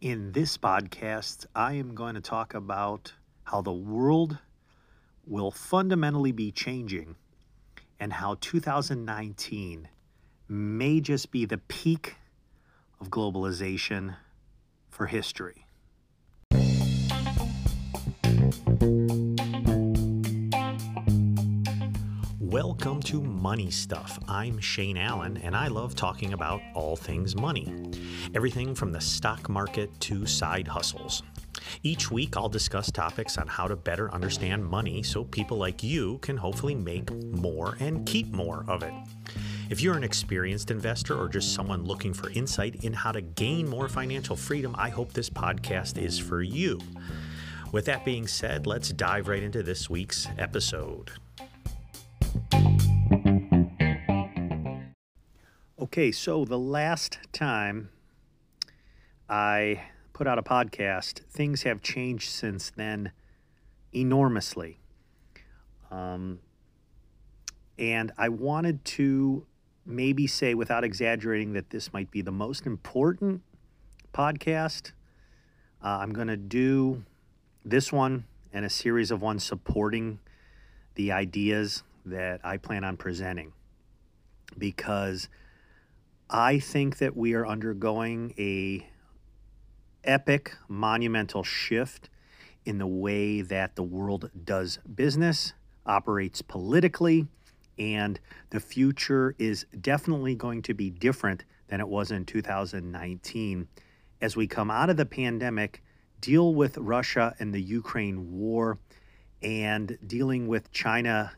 In this podcast, I am going to talk about how the world will fundamentally be changing and how 2019 may just be the peak of globalization for history. Welcome to Money Stuff. I'm Shane Allen, and I love talking about all things money. Everything from the stock market to side hustles. Each week, I'll discuss topics on how to better understand money so people like you can hopefully make more and keep more of it. If you're an experienced investor or just someone looking for insight in how to gain more financial freedom, I hope this podcast is for you. With that being said, let's dive right into this week's episode. Okay, so the last time I put out a podcast, things have changed since then enormously. Um, and I wanted to maybe say, without exaggerating, that this might be the most important podcast. Uh, I'm going to do this one and a series of ones supporting the ideas that I plan on presenting because I think that we are undergoing a epic monumental shift in the way that the world does business, operates politically, and the future is definitely going to be different than it was in 2019 as we come out of the pandemic, deal with Russia and the Ukraine war, and dealing with China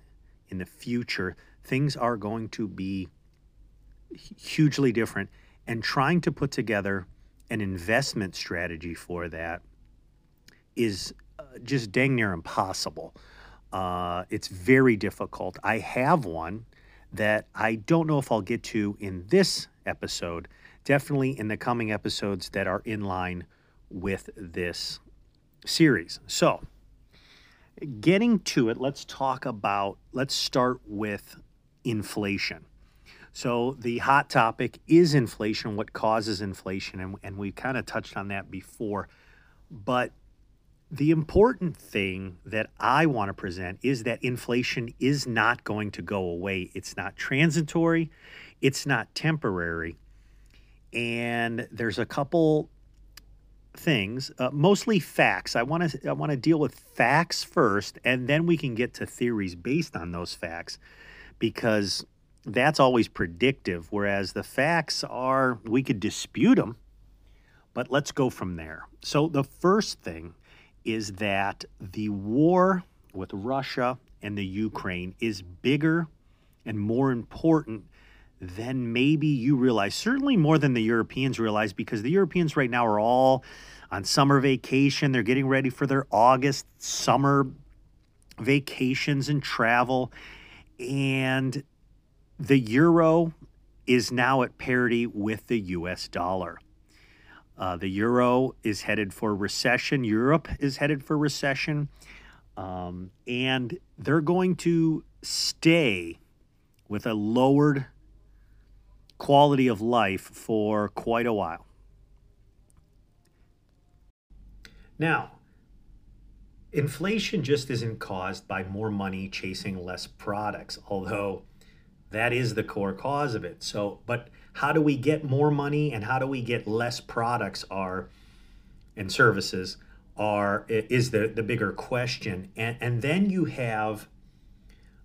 in the future, things are going to be hugely different. And trying to put together an investment strategy for that is uh, just dang near impossible. Uh, it's very difficult. I have one that I don't know if I'll get to in this episode, definitely in the coming episodes that are in line with this series. So, getting to it, let's talk about, let's start with inflation. So, the hot topic is inflation, what causes inflation, and, and we kind of touched on that before. But the important thing that I want to present is that inflation is not going to go away. It's not transitory, it's not temporary. And there's a couple things, uh, mostly facts. I want to I want to deal with facts first, and then we can get to theories based on those facts, because that's always predictive. Whereas the facts are we could dispute them, but let's go from there. So the first thing is that the war with Russia and the Ukraine is bigger and more important than maybe you realize. Certainly more than the Europeans realize, because the Europeans right now are all on summer vacation. They're getting ready for their August summer vacations and travel. And the euro is now at parity with the US dollar. Uh, the euro is headed for recession. Europe is headed for recession. Um, and they're going to stay with a lowered quality of life for quite a while. Now, inflation just isn't caused by more money chasing less products, although that is the core cause of it. So, but how do we get more money and how do we get less products are and services are is the the bigger question. And and then you have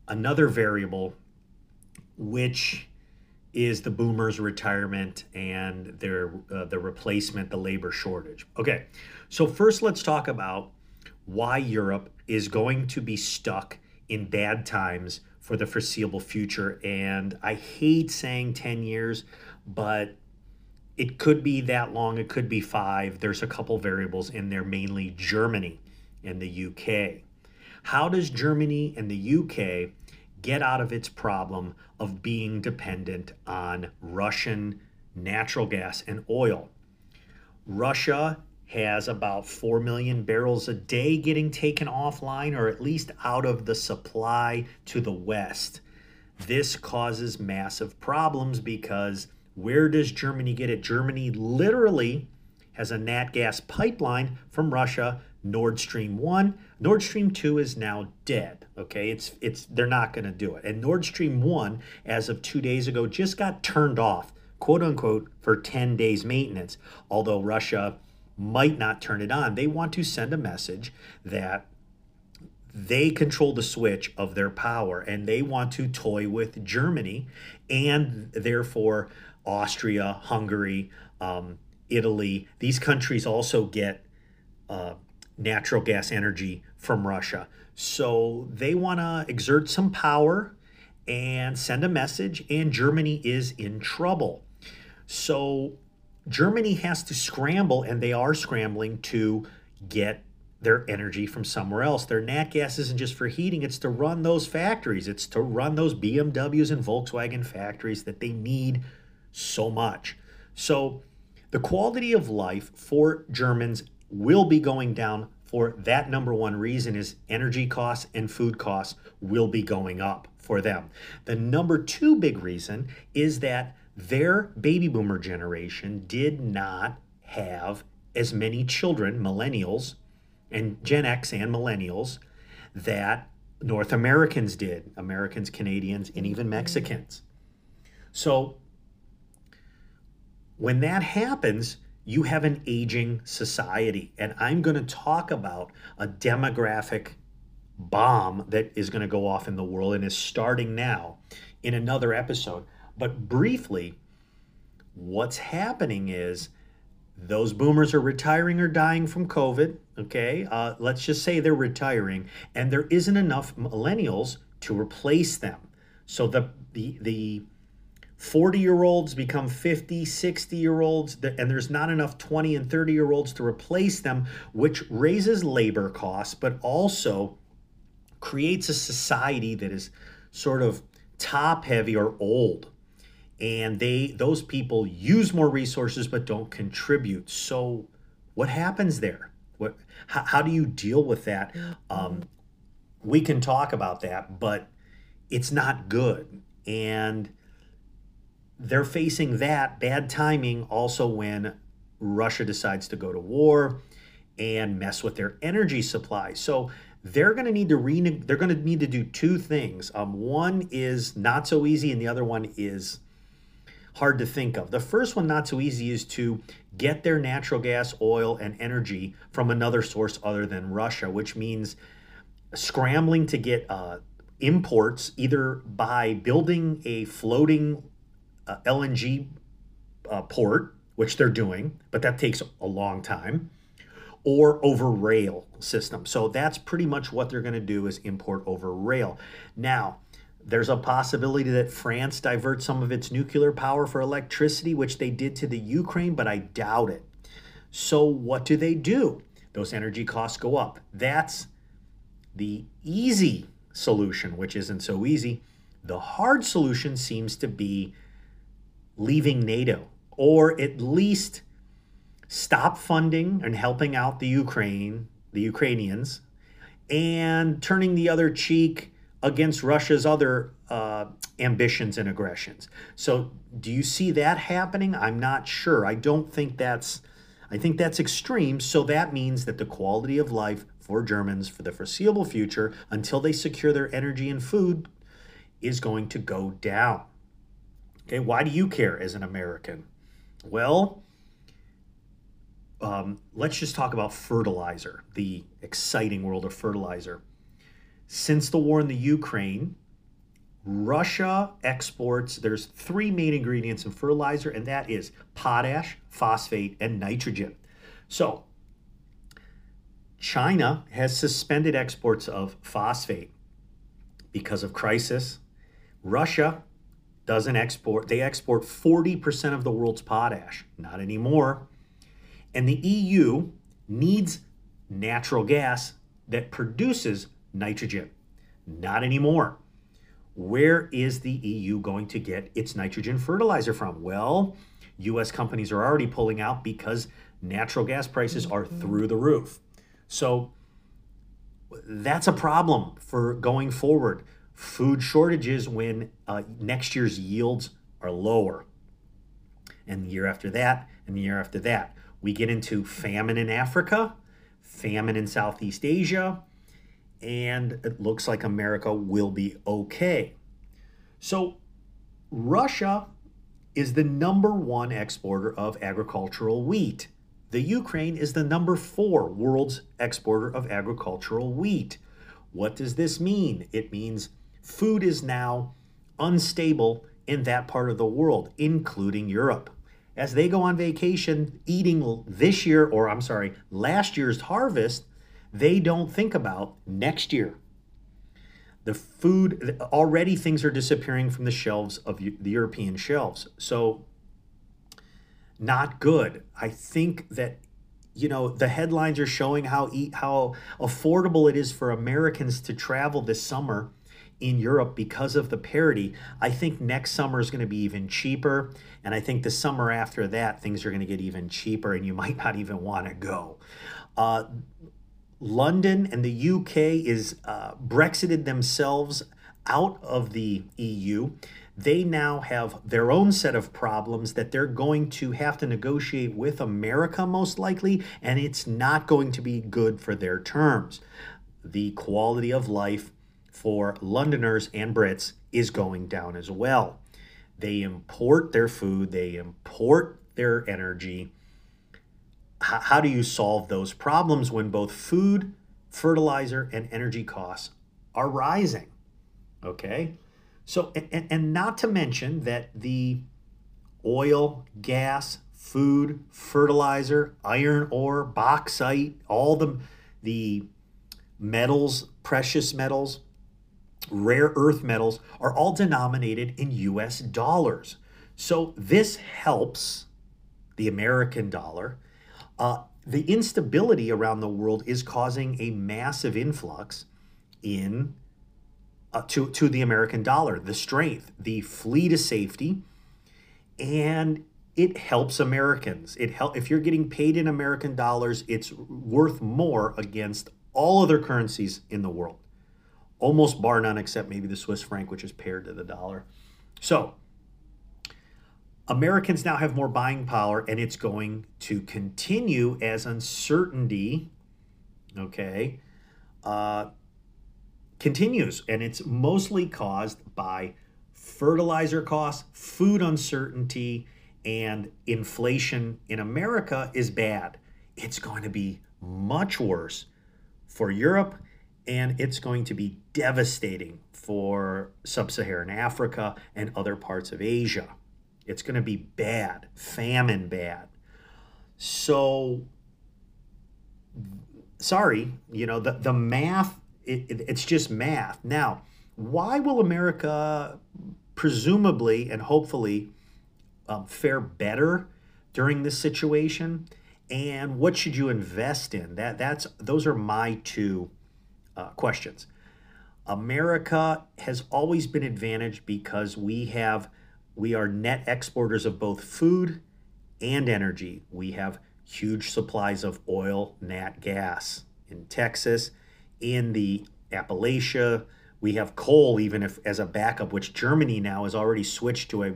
another variable which is the boomers retirement and their uh, the replacement the labor shortage. Okay. So first let's talk about why Europe is going to be stuck in bad times for the foreseeable future. And I hate saying 10 years, but it could be that long, it could be five. There's a couple variables in there, mainly Germany and the UK. How does Germany and the UK get out of its problem of being dependent on Russian natural gas and oil? Russia has about 4 million barrels a day getting taken offline or at least out of the supply to the west. This causes massive problems because where does Germany get it? Germany literally has a nat gas pipeline from Russia, Nord Stream 1. Nord Stream 2 is now dead. Okay, it's it's they're not going to do it. And Nord Stream 1 as of 2 days ago just got turned off, quote unquote, for 10 days maintenance. Although Russia might not turn it on. They want to send a message that they control the switch of their power and they want to toy with Germany and therefore Austria, Hungary, um, Italy. These countries also get uh, natural gas energy from Russia. So they want to exert some power and send a message, and Germany is in trouble. So Germany has to scramble, and they are scrambling to get their energy from somewhere else. Their nat gas isn't just for heating, it's to run those factories. It's to run those BMWs and Volkswagen factories that they need so much. So the quality of life for Germans will be going down for that number one reason is energy costs and food costs will be going up for them. The number two big reason is that their baby boomer generation did not have as many children, millennials, and Gen X and millennials that North Americans did, Americans, Canadians, and even Mexicans. So when that happens, you have an aging society. And I'm going to talk about a demographic bomb that is going to go off in the world and is starting now in another episode. But briefly, what's happening is those boomers are retiring or dying from COVID. Okay, uh, let's just say they're retiring, and there isn't enough millennials to replace them. So the the the 40 year olds become 50, 60 year olds, and there's not enough 20 and 30 year olds to replace them, which raises labor costs, but also creates a society that is sort of top heavy or old and they those people use more resources but don't contribute. So what happens there? What how, how do you deal with that? Um, we can talk about that but it's not good. And they're facing that bad timing also when russia decides to go to war and mess with their energy supply. So they're going to need to re they're going to need to do two things. Um, one is not so easy and the other one is hard to think of. The first one, not so easy, is to get their natural gas, oil, and energy from another source other than Russia, which means scrambling to get uh, imports either by building a floating uh, LNG uh, port, which they're doing, but that takes a long time, or over rail system. So that's pretty much what they're going to do is import over rail. Now, there's a possibility that France diverts some of its nuclear power for electricity, which they did to the Ukraine, but I doubt it. So, what do they do? Those energy costs go up. That's the easy solution, which isn't so easy. The hard solution seems to be leaving NATO, or at least stop funding and helping out the Ukraine, the Ukrainians, and turning the other cheek against Russia's other uh, ambitions and aggressions. So, do you see that happening? I'm not sure. I don't think that's. I think that's extreme. So that means that the quality of life for Germans for the foreseeable future, until they secure their energy and food, is going to go down. Okay, why do you care as an American? Well, um, let's just talk about fertilizer, the exciting world of fertilizer. Since the war in the Ukraine, Russia exports, there's three main ingredients in fertilizer, and that is potash, phosphate, and nitrogen. So, China has suspended exports of phosphate because of crisis. Russia doesn't export, they export 40% of the world's potash, not anymore. And the EU needs natural gas that produces nitrogen. Not anymore. Where is the EU going to get its nitrogen fertilizer from? Well, US companies are already pulling out because natural gas prices are mm-hmm. through the roof. So that's a problem for going forward. Food shortages when uh, next year's yields are lower, and the year after that, and the year after that. We get into famine in Africa, famine in Southeast Asia, and it looks like America will be okay. So, Russia is the number one exporter of agricultural wheat. The Ukraine is the number four world's exporter of agricultural wheat. What does this mean? It means food is now unstable in that part of the world, including Europe. As they go on vacation eating this year, or I'm sorry, last year's harvest, they don't think about next year. The food, already things are disappearing from the shelves of the European shelves. So, not good. I think that you know the headlines are showing how how affordable it is for Americans to travel this summer in Europe because of the parity. I think next summer is going to be even cheaper. And I think the summer after that, things are going to get even cheaper and you might not even want to go. Uh, London and the UK is uh, Brexited themselves out of the EU. They now have their own set of problems that they're going to have to negotiate with America, most likely, and it's not going to be good for their terms. The quality of life for Londoners and Brits is going down as well. They import their food, they import their energy. How do you solve those problems when both food, fertilizer, and energy costs are rising? Okay. So, and, and not to mention that the oil, gas, food, fertilizer, iron ore, bauxite, all the, the metals, precious metals, rare earth metals are all denominated in US dollars. So this helps the American dollar. Uh, the instability around the world is causing a massive influx in uh, to, to the American dollar, the strength, the flee to safety, and it helps Americans. It help if you're getting paid in American dollars, it's worth more against all other currencies in the world almost bar none, except maybe the Swiss franc, which is paired to the dollar. So, Americans now have more buying power, and it's going to continue as uncertainty, okay, uh, continues. And it's mostly caused by fertilizer costs, food uncertainty, and inflation in America is bad. It's going to be much worse for Europe and it's going to be devastating for sub Saharan Africa and other parts of Asia. It's going to be bad, famine bad. So, sorry, you know, the, the math, it, it, it's just math. Now, why will America presumably and hopefully um, fare better during this situation? And what should you invest in? That that's those are my two uh, questions. America has always been advantaged because we have we are net exporters of both food and energy. We have huge supplies of oil, nat gas in Texas, in the Appalachia. We have coal, even if as a backup, which Germany now has already switched to a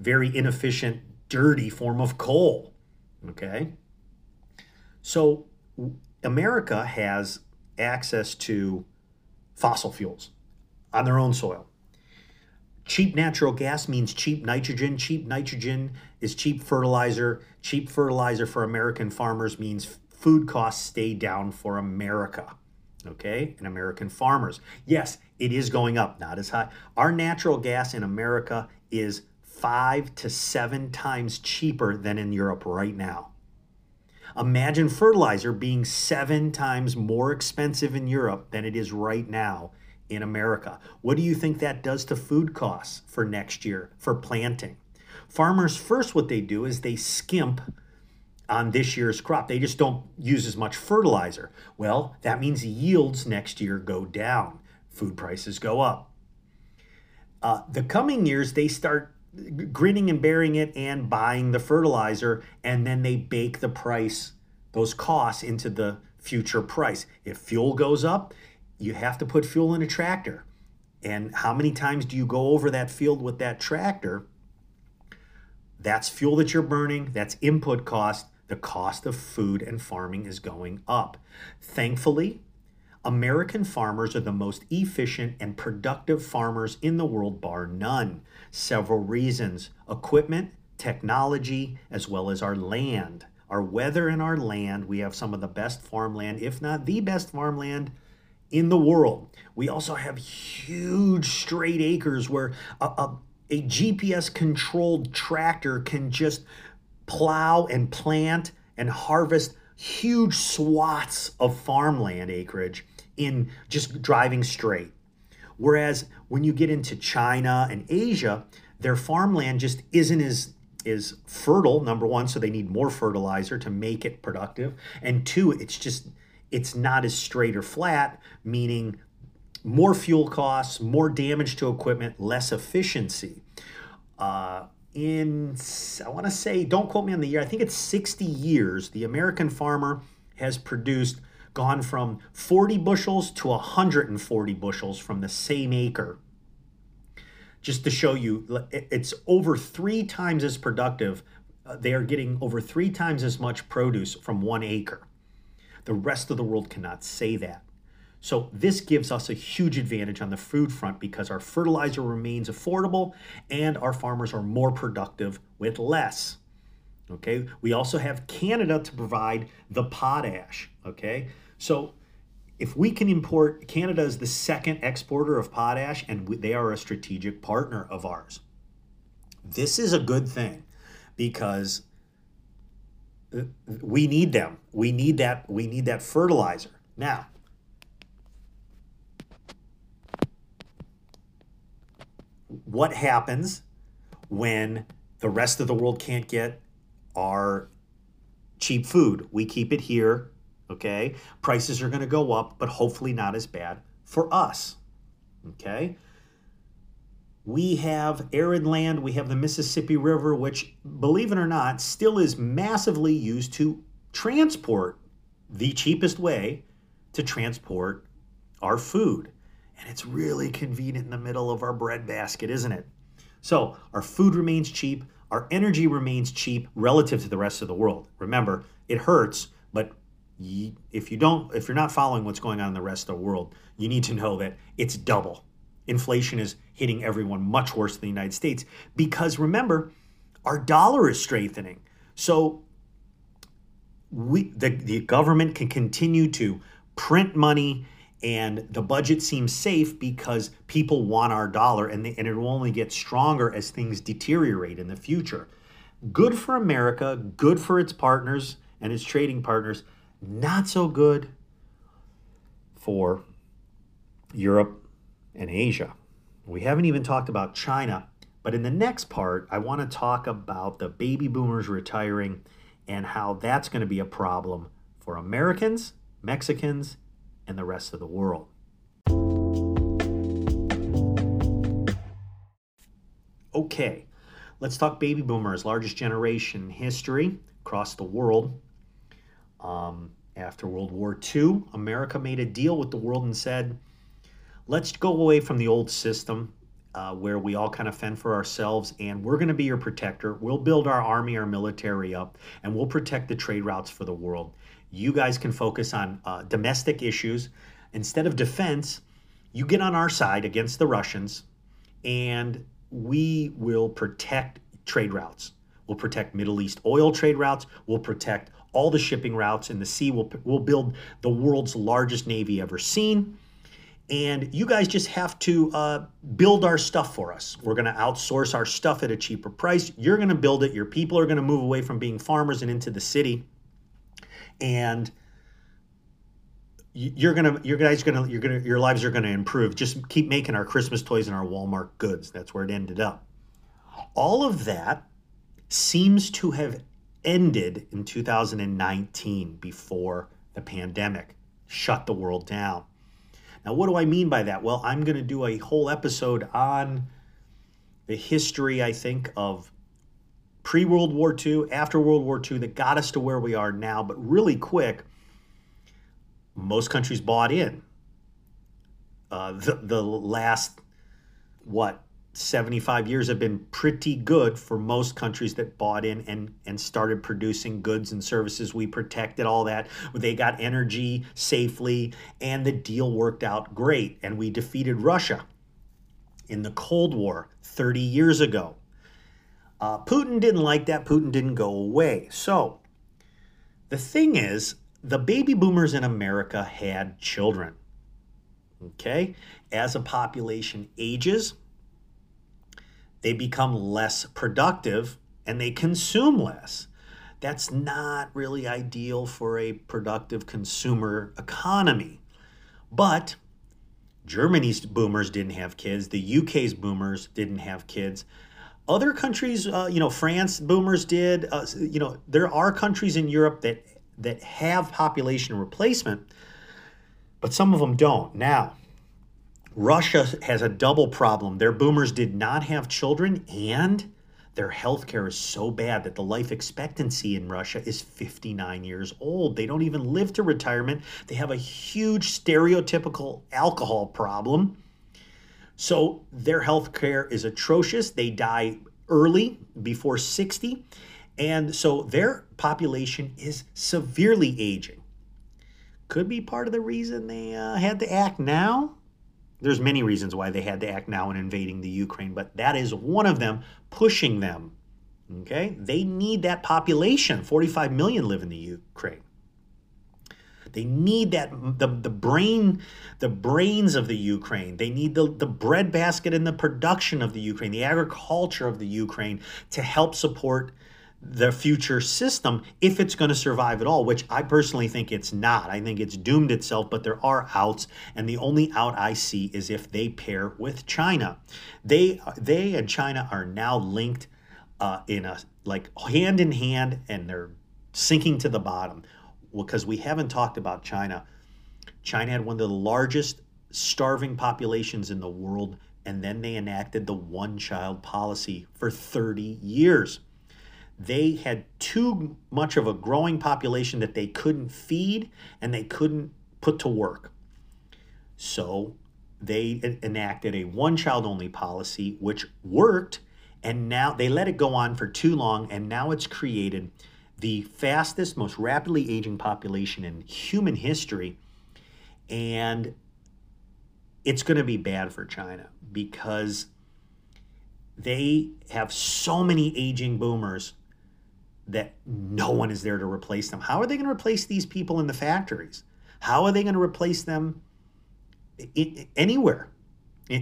very inefficient, dirty form of coal. Okay. So America has access to fossil fuels on their own soil. Cheap natural gas means cheap nitrogen. Cheap nitrogen is cheap fertilizer. Cheap fertilizer for American farmers means food costs stay down for America, okay, and American farmers. Yes, it is going up, not as high. Our natural gas in America is five to seven times cheaper than in Europe right now. Imagine fertilizer being seven times more expensive in Europe than it is right now in America. What do you think that does to food costs for next year for planting? Farmers, first, what they do is they skimp on this year's crop. They just don't use as much fertilizer. Well, that means yields next year go down, food prices go up. Uh, the coming years, they start grinning and bearing it and buying the fertilizer and then they bake the price those costs into the future price if fuel goes up you have to put fuel in a tractor and how many times do you go over that field with that tractor that's fuel that you're burning that's input cost The cost of food and farming is going up. Thankfully, American farmers are the most efficient and productive farmers in the world, bar none. Several reasons equipment, technology, as well as our land. Our weather and our land, we have some of the best farmland, if not the best farmland in the world. We also have huge straight acres where a, a, a GPS controlled tractor can just plow and plant and harvest huge swaths of farmland acreage in just driving straight. Whereas when you get into China and Asia, their farmland just isn't as is fertile number one so they need more fertilizer to make it productive and two it's just it's not as straight or flat meaning more fuel costs more damage to equipment less efficiency uh, in i want to say don't quote me on the year i think it's 60 years the american farmer has produced gone from 40 bushels to 140 bushels from the same acre. Just to show you, it's over three times as productive. Uh, they are getting over three times as much produce from one acre. The rest of the world cannot say that. So, this gives us a huge advantage on the food front because our fertilizer remains affordable and our farmers are more productive with less. Okay, we also have Canada to provide the potash. Okay, so if we can import, Canada is the second exporter of potash, and they are a strategic partner of ours. This is a good thing because we need them. We need that. We need that fertilizer now. What happens when the rest of the world can't get our cheap food? We keep it here Okay. Prices are going to go up, but hopefully not as bad for us. Okay. We have arid land, we have the Mississippi River, which, believe it or not, still is massively used to transport the cheapest way to transport our food. And it's really convenient in the middle of our breadbasket, isn't it? So our food remains cheap, our energy remains cheap relative to the rest of the world. Remember, it hurts, but if you don't if you're not following what's going on in the rest of the world you need to know that it's double inflation is hitting everyone much worse than the united states because remember our dollar is strengthening. So we the, the government can continue to print money and the budget seems safe because people want our dollar and, they, and it will only get stronger as things deteriorate in the future. Good for america good for its partners and its trading partners not so good for Europe and Asia. We haven't even talked about China, but in the next part, I want to talk about the baby boomers retiring and how that's going to be a problem for Americans, Mexicans, and the rest of the world. Okay, let's talk baby boomers, largest generation in history across the world. Um, after World War II, America made a deal with the world and said, let's go away from the old system uh, where we all kind of fend for ourselves and we're going to be your protector. We'll build our army, our military up, and we'll protect the trade routes for the world. You guys can focus on uh, domestic issues. Instead of defense, you get on our side against the Russians, and we will protect trade routes. We'll protect Middle East oil trade routes. We'll protect all the shipping routes in the sea. We'll, we'll build the world's largest navy ever seen. And you guys just have to uh, build our stuff for us. We're going to outsource our stuff at a cheaper price. You're going to build it. Your people are going to move away from being farmers and into the city. And you're gonna, your guys gonna, you're gonna, your lives are gonna improve. Just keep making our Christmas toys and our Walmart goods. That's where it ended up. All of that seems to have ended in 2019 before the pandemic shut the world down. Now, what do I mean by that? Well, I'm going to do a whole episode on the history, I think, of pre World War II, after World War II that got us to where we are now. But really quick, most countries bought in. Uh, the, the last, what, 75 years have been pretty good for most countries that bought in and, and started producing goods and services. We protected all that. They got energy safely, and the deal worked out great. And we defeated Russia in the Cold War 30 years ago. Uh, Putin didn't like that. Putin didn't go away. So the thing is, the baby boomers in America had children. Okay? As a population ages, they become less productive and they consume less. That's not really ideal for a productive consumer economy. But Germany's boomers didn't have kids, the UK's boomers didn't have kids. Other countries, uh, you know, France boomers did. Uh, you know, there are countries in Europe that that have population replacement, but some of them don't. Now, Russia has a double problem. Their boomers did not have children, and their health care is so bad that the life expectancy in Russia is 59 years old. They don't even live to retirement. They have a huge stereotypical alcohol problem. So their health care is atrocious. They die early, before 60. And so their population is severely aging. Could be part of the reason they uh, had to act now there's many reasons why they had to act now in invading the Ukraine, but that is one of them pushing them. Okay? They need that population. 45 million live in the Ukraine. They need that the, the brain, the brains of the Ukraine. They need the, the breadbasket and the production of the Ukraine, the agriculture of the Ukraine to help support the future system if it's going to survive at all, which I personally think it's not. I think it's doomed itself, but there are outs, and the only out I see is if they pair with China. They they and China are now linked uh, in a like hand in hand, and they're sinking to the bottom because we haven't talked about China. China had one of the largest starving populations in the world, and then they enacted the one child policy for 30 years they had too much of a growing population that they couldn't feed and they couldn't put to work. So they enacted a one child only policy, which worked. And now they let it go on for too long. And now it's created the fastest, most rapidly aging population in human history. And it's going to be bad for China because they have so many aging boomers that no one is there to replace them. How are they going to replace these people in the factories? How are they going to replace them anywhere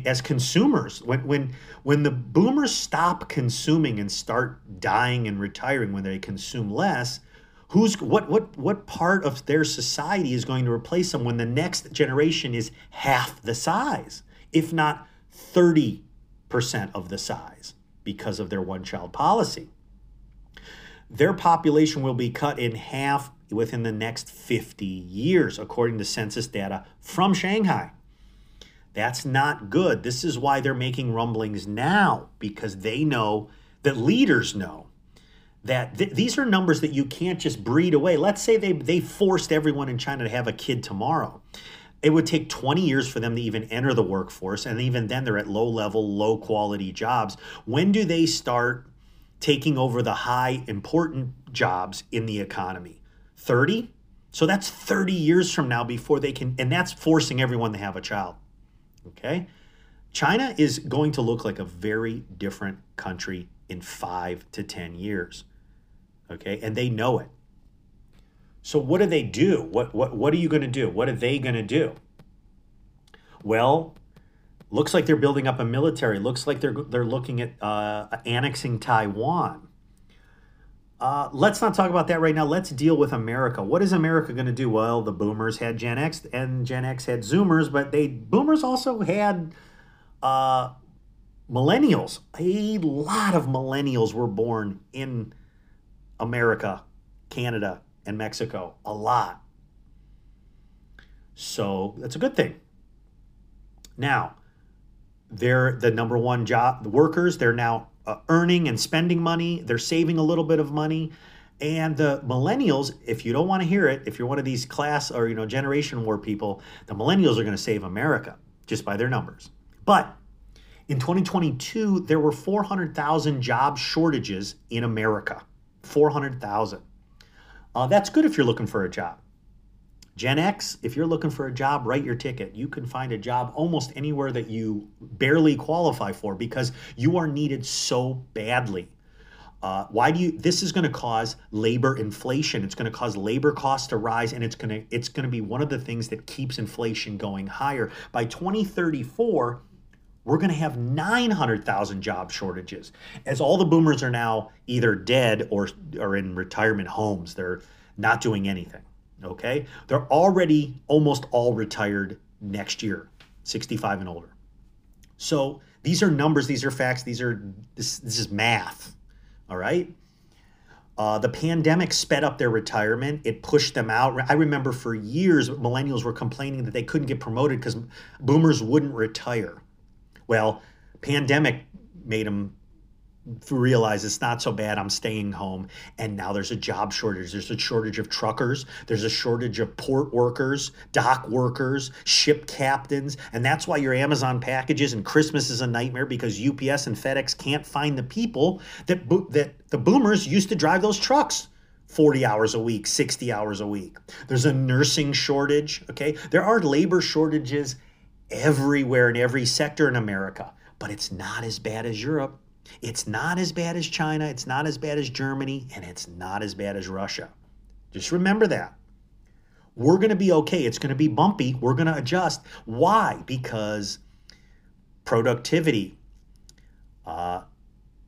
as consumers? When when when the boomers stop consuming and start dying and retiring when they consume less, who's what what what part of their society is going to replace them when the next generation is half the size, if not 30% of the size because of their one child policy? Their population will be cut in half within the next 50 years, according to census data from Shanghai. That's not good. This is why they're making rumblings now, because they know that leaders know that th- these are numbers that you can't just breed away. Let's say they, they forced everyone in China to have a kid tomorrow. It would take 20 years for them to even enter the workforce. And even then, they're at low level, low quality jobs. When do they start taking over the high important jobs in the economy. 30? So that's 30 years from now before they can, and that's forcing everyone to have a child. Okay? China is going to look like a very different country in five to 10 years. Okay? And they know it. So what do they do? What, what, what are you going to do? What are they going to do? Well, Looks like they're building up a military. Looks like they're they're looking at uh, annexing Taiwan. Uh, let's not talk about that right now. Let's deal with America. What is America going to do? Well, the Boomers had Gen X, and Gen X had Zoomers, but they Boomers also had uh, millennials. A lot of millennials were born in America, Canada, and Mexico. A lot. So that's a good thing. Now, they're the number one job workers they're now uh, earning and spending money they're saving a little bit of money and the millennials if you don't want to hear it if you're one of these class or you know generation war people the millennials are going to save america just by their numbers but In 2022, there were 400,000 job shortages in America. 400,000. Uh, that's good if you're looking for a job. Gen X, if you're looking for a job, write your ticket. You can find a job almost anywhere that you barely qualify for because you are needed so badly. Uh, why do you? This is going to cause labor inflation. It's going to cause labor costs to rise, and it's going to it's going to be one of the things that keeps inflation going higher. By 2034, we're going to have 900,000 job shortages as all the boomers are now either dead or are in retirement homes. They're not doing anything. Okay. They're already almost all retired next year, 65 and older. So these are numbers, these are facts, these are this, this is math. All right. Uh, the pandemic sped up their retirement. It pushed them out. I remember for years, millennials were complaining that they couldn't get promoted because boomers wouldn't retire. Well, pandemic made them realize it's not so bad. I'm staying home. And now there's a job shortage. There's a shortage of truckers. There's a shortage of port workers, dock workers, ship captains. And that's why your Amazon packages and Christmas is a nightmare because UPS and FedEx can't find the people that, that the boomers used to drive those trucks. 40 hours a week, 60 hours a week. There's a nursing shortage, okay? There are labor shortages everywhere in every sector in America, but it's not as bad as Europe. It's not as bad as China. It's not as bad as Germany. And it's not as bad as Russia. Just remember that. We're going to be okay. It's going to be bumpy. We're going to adjust. Why? Because productivity. Uh,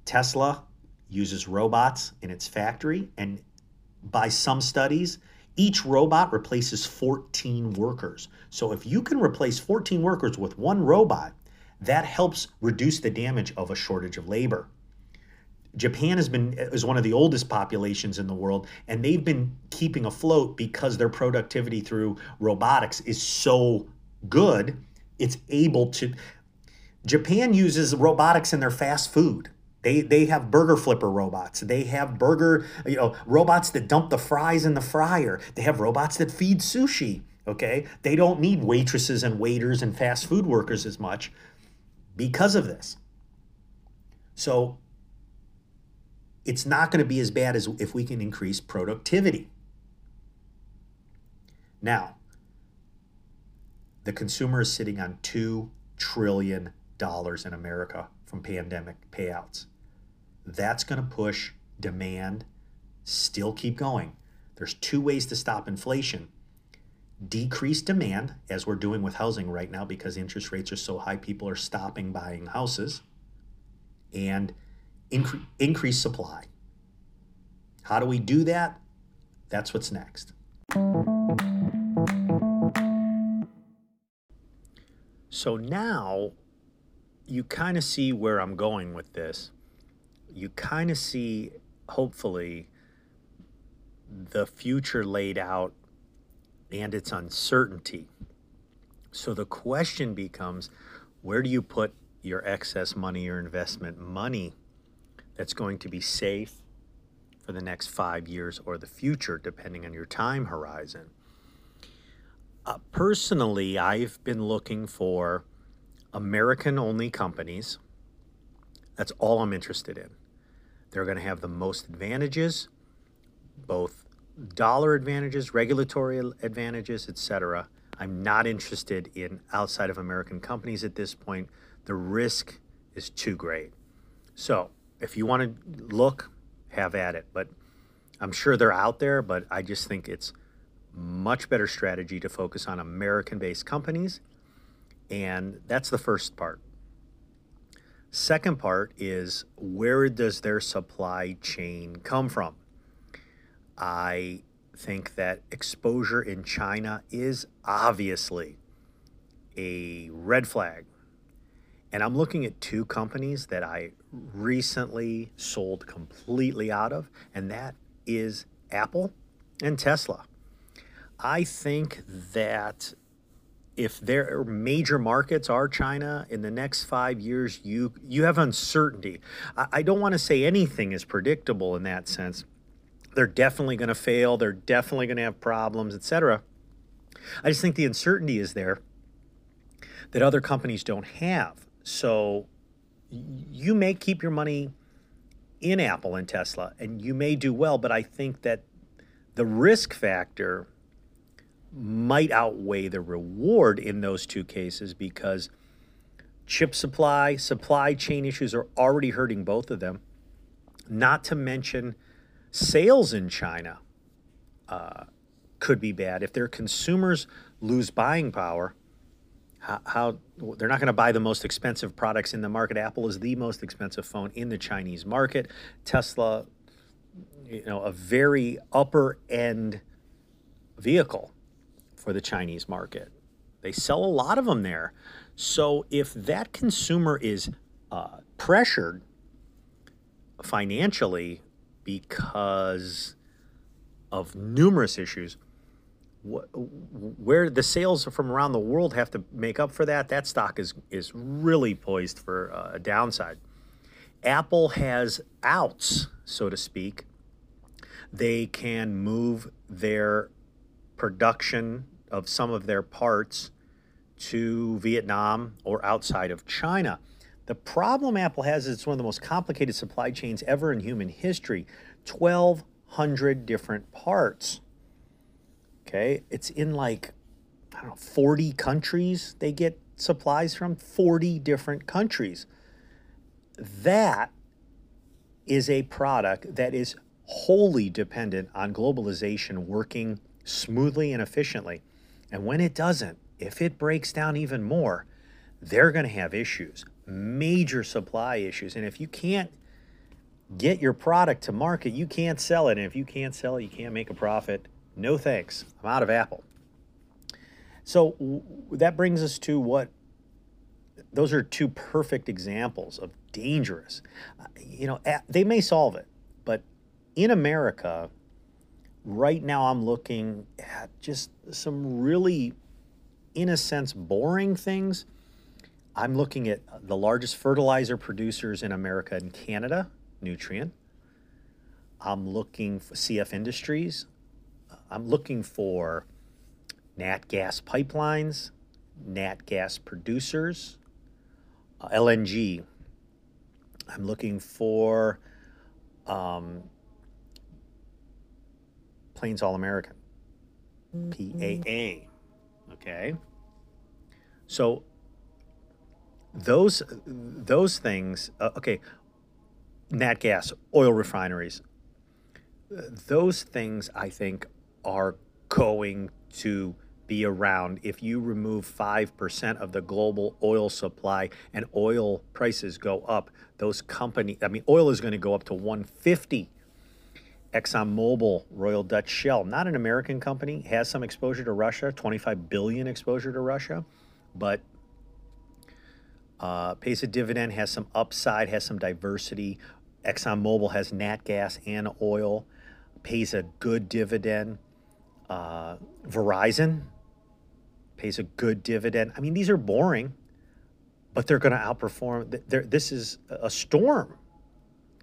Tesla uses robots in its factory, and by some studies, each robot replaces 14 workers. So if you can replace 14 workers with one robot, that helps reduce the damage of a shortage of labor. Japan has been is one of the oldest populations in the world and they've been keeping afloat because their productivity through robotics is so good it's able to Japan uses robotics in their fast food they they have burger flipper robots. They have burger, you know, robots that dump the fries in the fryer. They have robots that feed sushi. Okay, they don't need waitresses and waiters and fast food workers as much because of this. So it's not going to be as bad as if we can increase productivity. Now, the consumer is sitting on $2 trillion in America from pandemic payouts that's going to push demand still keep going. There's two ways to stop inflation. Decrease demand, as we're doing with housing right now because interest rates are so high, people are stopping buying houses, and incre- increase supply. How do we do that? That's what's next. So now you kind of see where I'm going with this you kind of see, hopefully, the future laid out and its uncertainty. So the question becomes where do you put your excess money, your investment money that's going to be safe for the next five years or the future, depending on your time horizon? Uh, personally, I've been looking for American only companies. That's all I'm interested in. They're going to have the most advantages, both dollar advantages, regulatory advantages, etc. I'm not interested in outside of American companies at this point. The risk is too great. So, if you want to look, have at it. But I'm sure they're out there, but I just think it's much better strategy to focus on American based companies. And that's the first part. Second part is where does their supply chain come from? I think that exposure in China is obviously a red flag. And I'm looking at two companies that I recently sold completely out of, and that is Apple and Tesla. I think that if their major markets are China in the next five years, you you have uncertainty. I, I don't want to say anything is predictable in that sense. They're definitely going to fail. They're definitely going to have problems, etc. I just think the uncertainty is there that other companies don't have. So you may keep your money in Apple and Tesla, and you may do well, but I think that the risk factor might outweigh the reward in those two cases because chip supply, supply chain issues are already hurting both of them. Not to mention sales in China uh, could be bad. If their consumers lose buying power, how, how they're not going to buy the most expensive products in the market. Apple is the most expensive phone in the Chinese market. Tesla, you know, a very upper end vehicle for the Chinese market. They sell a lot of them there. So if that consumer is uh, pressured financially because of numerous issues, where the sales from around the world have to make up for that, that stock is is really poised for uh, a downside. Apple has outs, so to speak. They can move their production of some of their parts to Vietnam or outside of China. The problem Apple has is it's one of the most complicated supply chains ever in human history 1,200 different parts. Okay. It's in like, I don't know, 40 countries they get supplies from, 40 different countries. That is a product that is wholly dependent on globalization working smoothly and efficiently. And when it doesn't, if it breaks down even more, they're going to have issues, major supply issues. And if you can't get your product to market, you can't sell it. And if you can't sell it, you can't make a profit. No thanks. I'm out of Apple. So w- that brings us to what those are two perfect examples of dangerous. Uh, you know, they may solve it, but in America, right now I'm looking at just some really, in a sense, boring things. I'm looking at the largest fertilizer producers in America and Canada, Nutrien. I'm looking for CF Industries. I'm looking for nat gas pipelines, nat gas producers, uh, LNG. I'm looking for um, Plains All American, PAA. Okay. So those those things. Uh, okay. Nat gas, oil refineries. Those things, I think, are going to be around if you remove 5% of the global oil supply and oil prices go up those companies i mean oil is going to go up to 150 ExxonMobil, Royal Dutch Shell, not an American company, has some exposure to Russia, 25 billion exposure to Russia, but uh, pays a dividend, has some upside, has some diversity. ExxonMobil has nat gas and oil, pays a good dividend. Uh, Verizon pays a good dividend. I mean, these are boring, but they're going to outperform. They're, this is a storm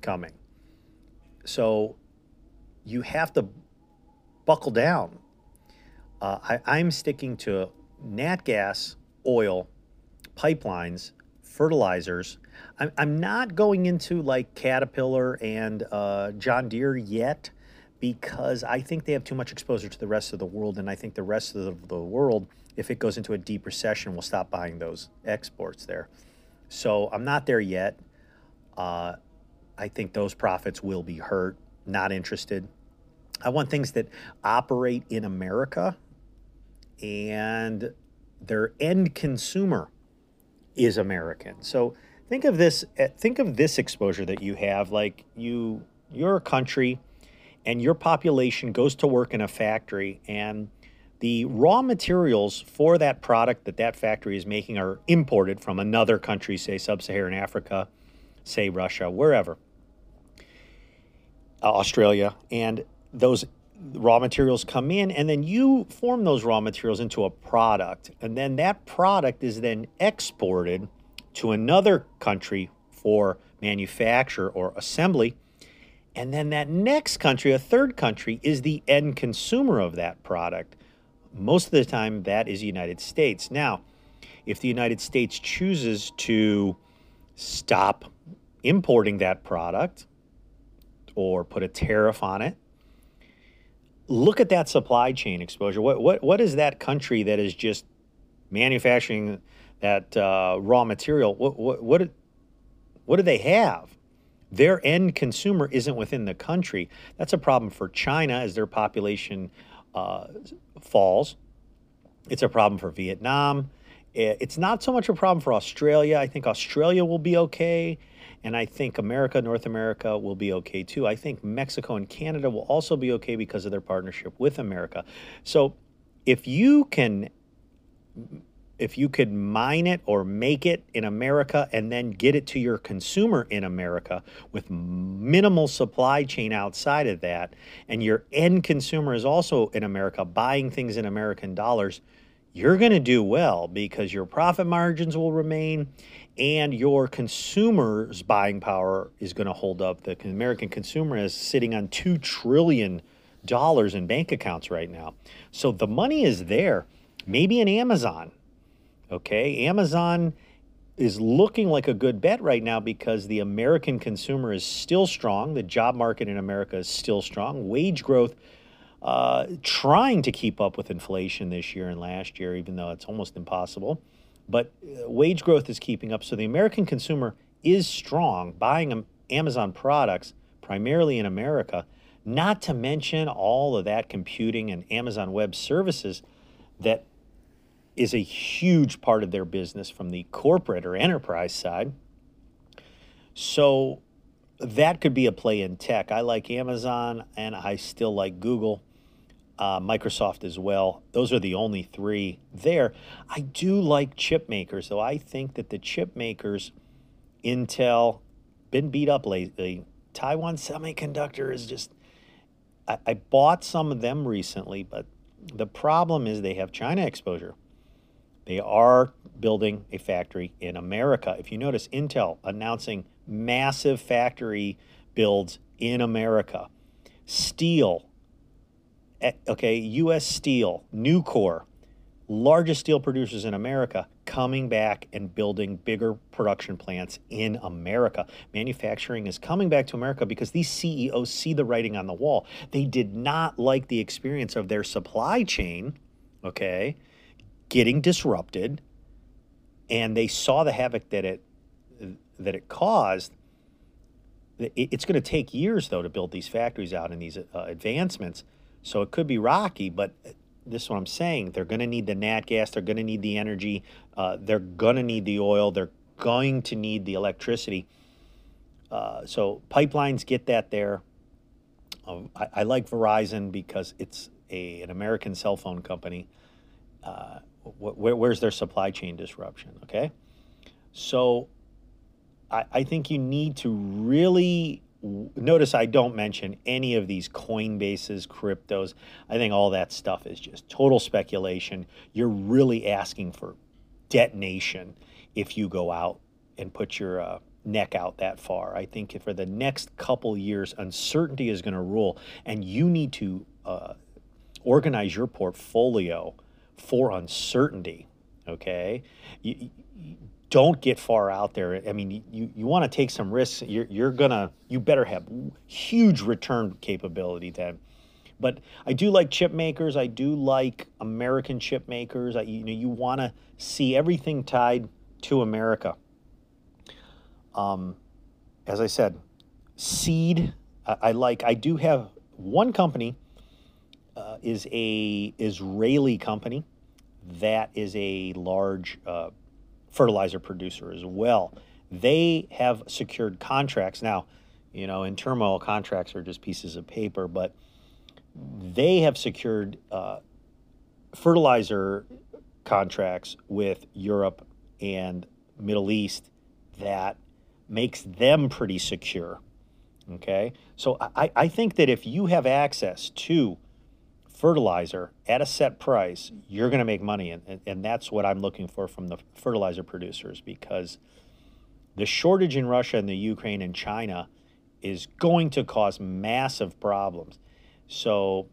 coming. So you have to buckle down. Uh, I, I'm sticking to nat gas, oil, pipelines, fertilizers. I'm, I'm not going into like Caterpillar and uh, John Deere yet because I think they have too much exposure to the rest of the world. And I think the rest of the, world, if it goes into a deep recession, will stop buying those exports there. So I'm not there yet. Uh, I think those profits will be hurt not interested. I want things that operate in America and their end consumer is American. So think of this eh, think of this exposure that you have like you you're a country and your population goes to work in a factory and the raw materials for that product that that factory is making are imported from another country, say sub-Saharan Africa, say Russia, wherever uh, Australia, and those raw materials come in, and then you form those raw materials into a product, and then that product is then exported to another country for manufacture or assembly. And then that next country, a third country, is the end consumer of that product. Most of the time, that is the United States. Now, if the United States chooses to stop importing that product or put a tariff on it. Look at that supply chain exposure. What what what is that country that is just manufacturing that uh, raw material? What what what what do they have? Their end consumer isn't within the country. That's a problem for China as their population uh, falls. It's a problem for Vietnam. It's not so much a problem for Australia. I think Australia will be okay. And I think America, North America will be okay too. I think Mexico and Canada will also be okay because of their partnership with America. So if you can if you could mine it or make it in America and then get it to your consumer in America with minimal supply chain outside of that, and your end consumer is also in America buying things in American dollars, you're going to do well because your profit margins will remain and your consumer's buying power is going to hold up. The American consumer is sitting on $2 trillion in bank accounts right now. So the money is there. Maybe in Amazon Okay, Amazon is looking like a good bet right now because the American consumer is still strong. The job market in America is still strong. Wage growth uh, trying to keep up with inflation this year and last year, even though it's almost impossible. But uh, wage growth is keeping up. So the American consumer is strong, buying Amazon products primarily in America, not to mention all of that computing and Amazon Web Services that is a huge part of their business from the corporate or enterprise side. So that could be a play in tech. I like Amazon and I still like Google, uh, Microsoft as well. Those are the only three there. I do like chip makers, though. I think that the chip makers, Intel, been beat up lately. Taiwan Semiconductor is just. I, I bought some of them recently, but the problem is they have China exposure. They are building a factory in America. If you notice, Intel announcing massive factory builds in America. Steel, okay, U.S. Steel, Nucor, largest steel producers in America, coming back and building bigger production plants in America. Manufacturing is coming back to America because these CEOs see the writing on the wall. They did not like the experience of their supply chain, okay? getting disrupted, and they saw the havoc that it that it caused. It's going to take years, though, to build these factories out and these uh, advancements. So it could be rocky, but this is what I'm saying. They're going to need the nat gas. They're going to need the energy. Uh, they're going to need the oil. They're going to need the electricity. Uh, so pipelines get that there. Um, I, I, like Verizon because it's a, an American cell phone company. Uh, where, where's their supply chain disruption? Okay. So I, I think you need to really notice I don't mention any of these Coinbases, cryptos. I think all that stuff is just total speculation. You're really asking for detonation if you go out and put your uh, neck out that far. I think for the next couple years, uncertainty is going to rule, and you need to uh, organize your portfolio for uncertainty. Okay, you, don't get far out there. I mean, you, you want to take some risks. You're, you're gonna you better have huge return capability then. But I do like chip makers. I do like American chip makers. I, you know, you want to see everything tied to America. Um, as I said, seed. I, I like. I do have one company. Uh, is a Israeli company that is a large uh, fertilizer producer as well. They have secured contracts. Now, you know, in turmoil, contracts are just pieces of paper, but they have secured uh, fertilizer contracts with Europe and Middle East that makes them pretty secure. Okay. So I, I think that if you have access to fertilizer at a set price, you're going to make money. And, and that's what I'm looking for from the fertilizer producers because the shortage in Russia and the Ukraine and China is going to cause massive problems. So,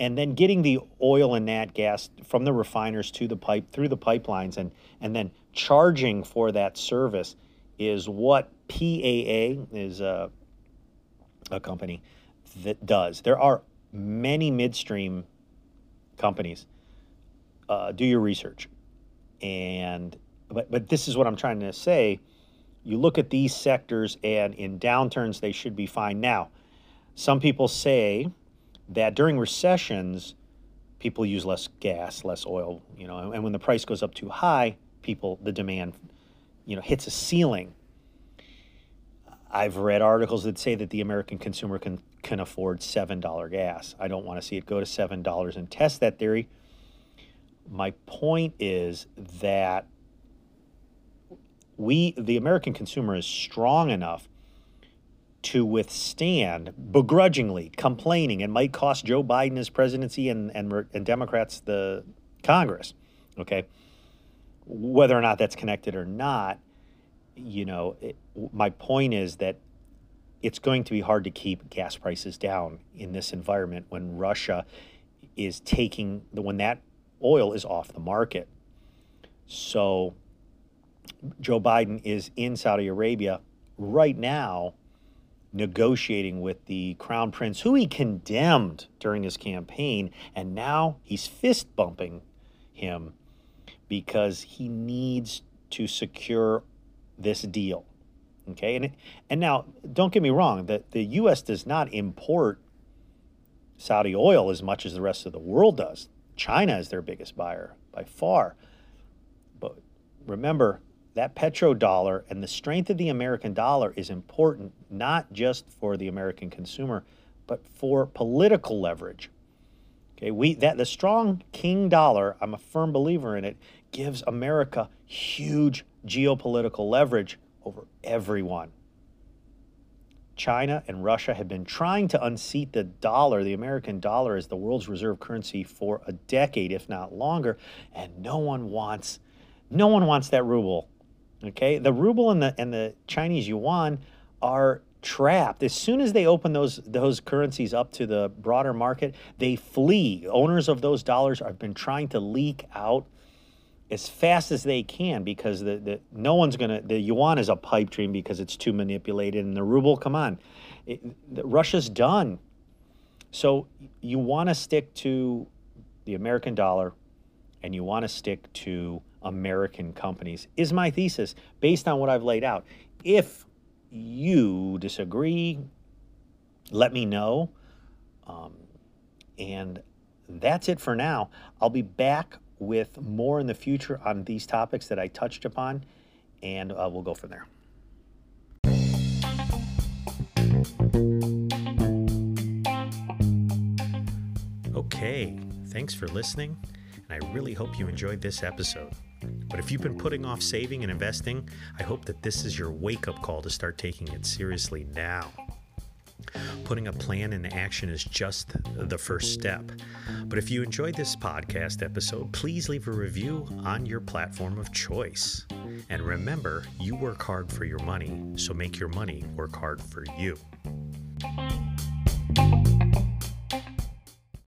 and then getting the oil and nat gas from the refiners to the pipe through the pipelines and, and then charging for that service is what PAA is a, a company that does. There are many midstream companies. Uh, do your research, and but but this is what I'm trying to say. You look at these sectors, and in downturns they should be fine. Now, some people say that during recessions, people use less gas, less oil, you know, and when the price goes up too high, people the demand, you know, hits a ceiling. I've read articles that say that the American consumer can can afford $7 gas. I don't want to see it go to $7 and test that theory. My point is that we the American consumer is strong enough to withstand begrudgingly complaining it might cost Joe Biden his presidency and, and, and Democrats the Congress. Okay. Whether or not that's connected or not, you know, it, my point is that it's going to be hard to keep gas prices down in this environment when Russia is taking the when that oil is off the market. So Joe Biden is in Saudi Arabia right now negotiating with the crown prince, who he condemned during his campaign, and now he's fist bumping him because he needs to secure this deal. Okay, and and now don't get me wrong that the U.S. does not import Saudi oil as much as the rest of the world does. China is their biggest buyer by far. But remember, that petrodollar and the strength of the American dollar is important not just for the American consumer, but for political leverage. Okay, we that the strong king dollar, I'm a firm believer in it, gives America huge geopolitical leverage over everyone. China and Russia have been trying to unseat the dollar, the American dollar, as the world's reserve currency for a decade, if not longer, and no one wants, no one wants that ruble Okay, the ruble and the and the Chinese yuan are trapped. As soon as they open those those currencies up to the broader market, they flee. Owners of those dollars have been trying to leak out as fast as they can because the, the no one's gonna the yuan is a pipe dream because it's too manipulated and the ruble come on it, the, russia's done so you want to stick to the american dollar and you want to stick to American companies, is my thesis based on what I've laid out. If you disagree, let me know. Um, and that's it for now. I'll be back with more in the future on these topics that I touched upon, and uh, we'll go from there. Okay, thanks for listening, and I really hope you enjoyed this episode. But if you've been putting off saving and investing, I hope that this is your wake up call to start taking it seriously now. Putting a plan into action is just the first step. But if you enjoyed this podcast episode, please leave a review on your platform of choice. And remember, you work hard for your money, so make your money work hard for you.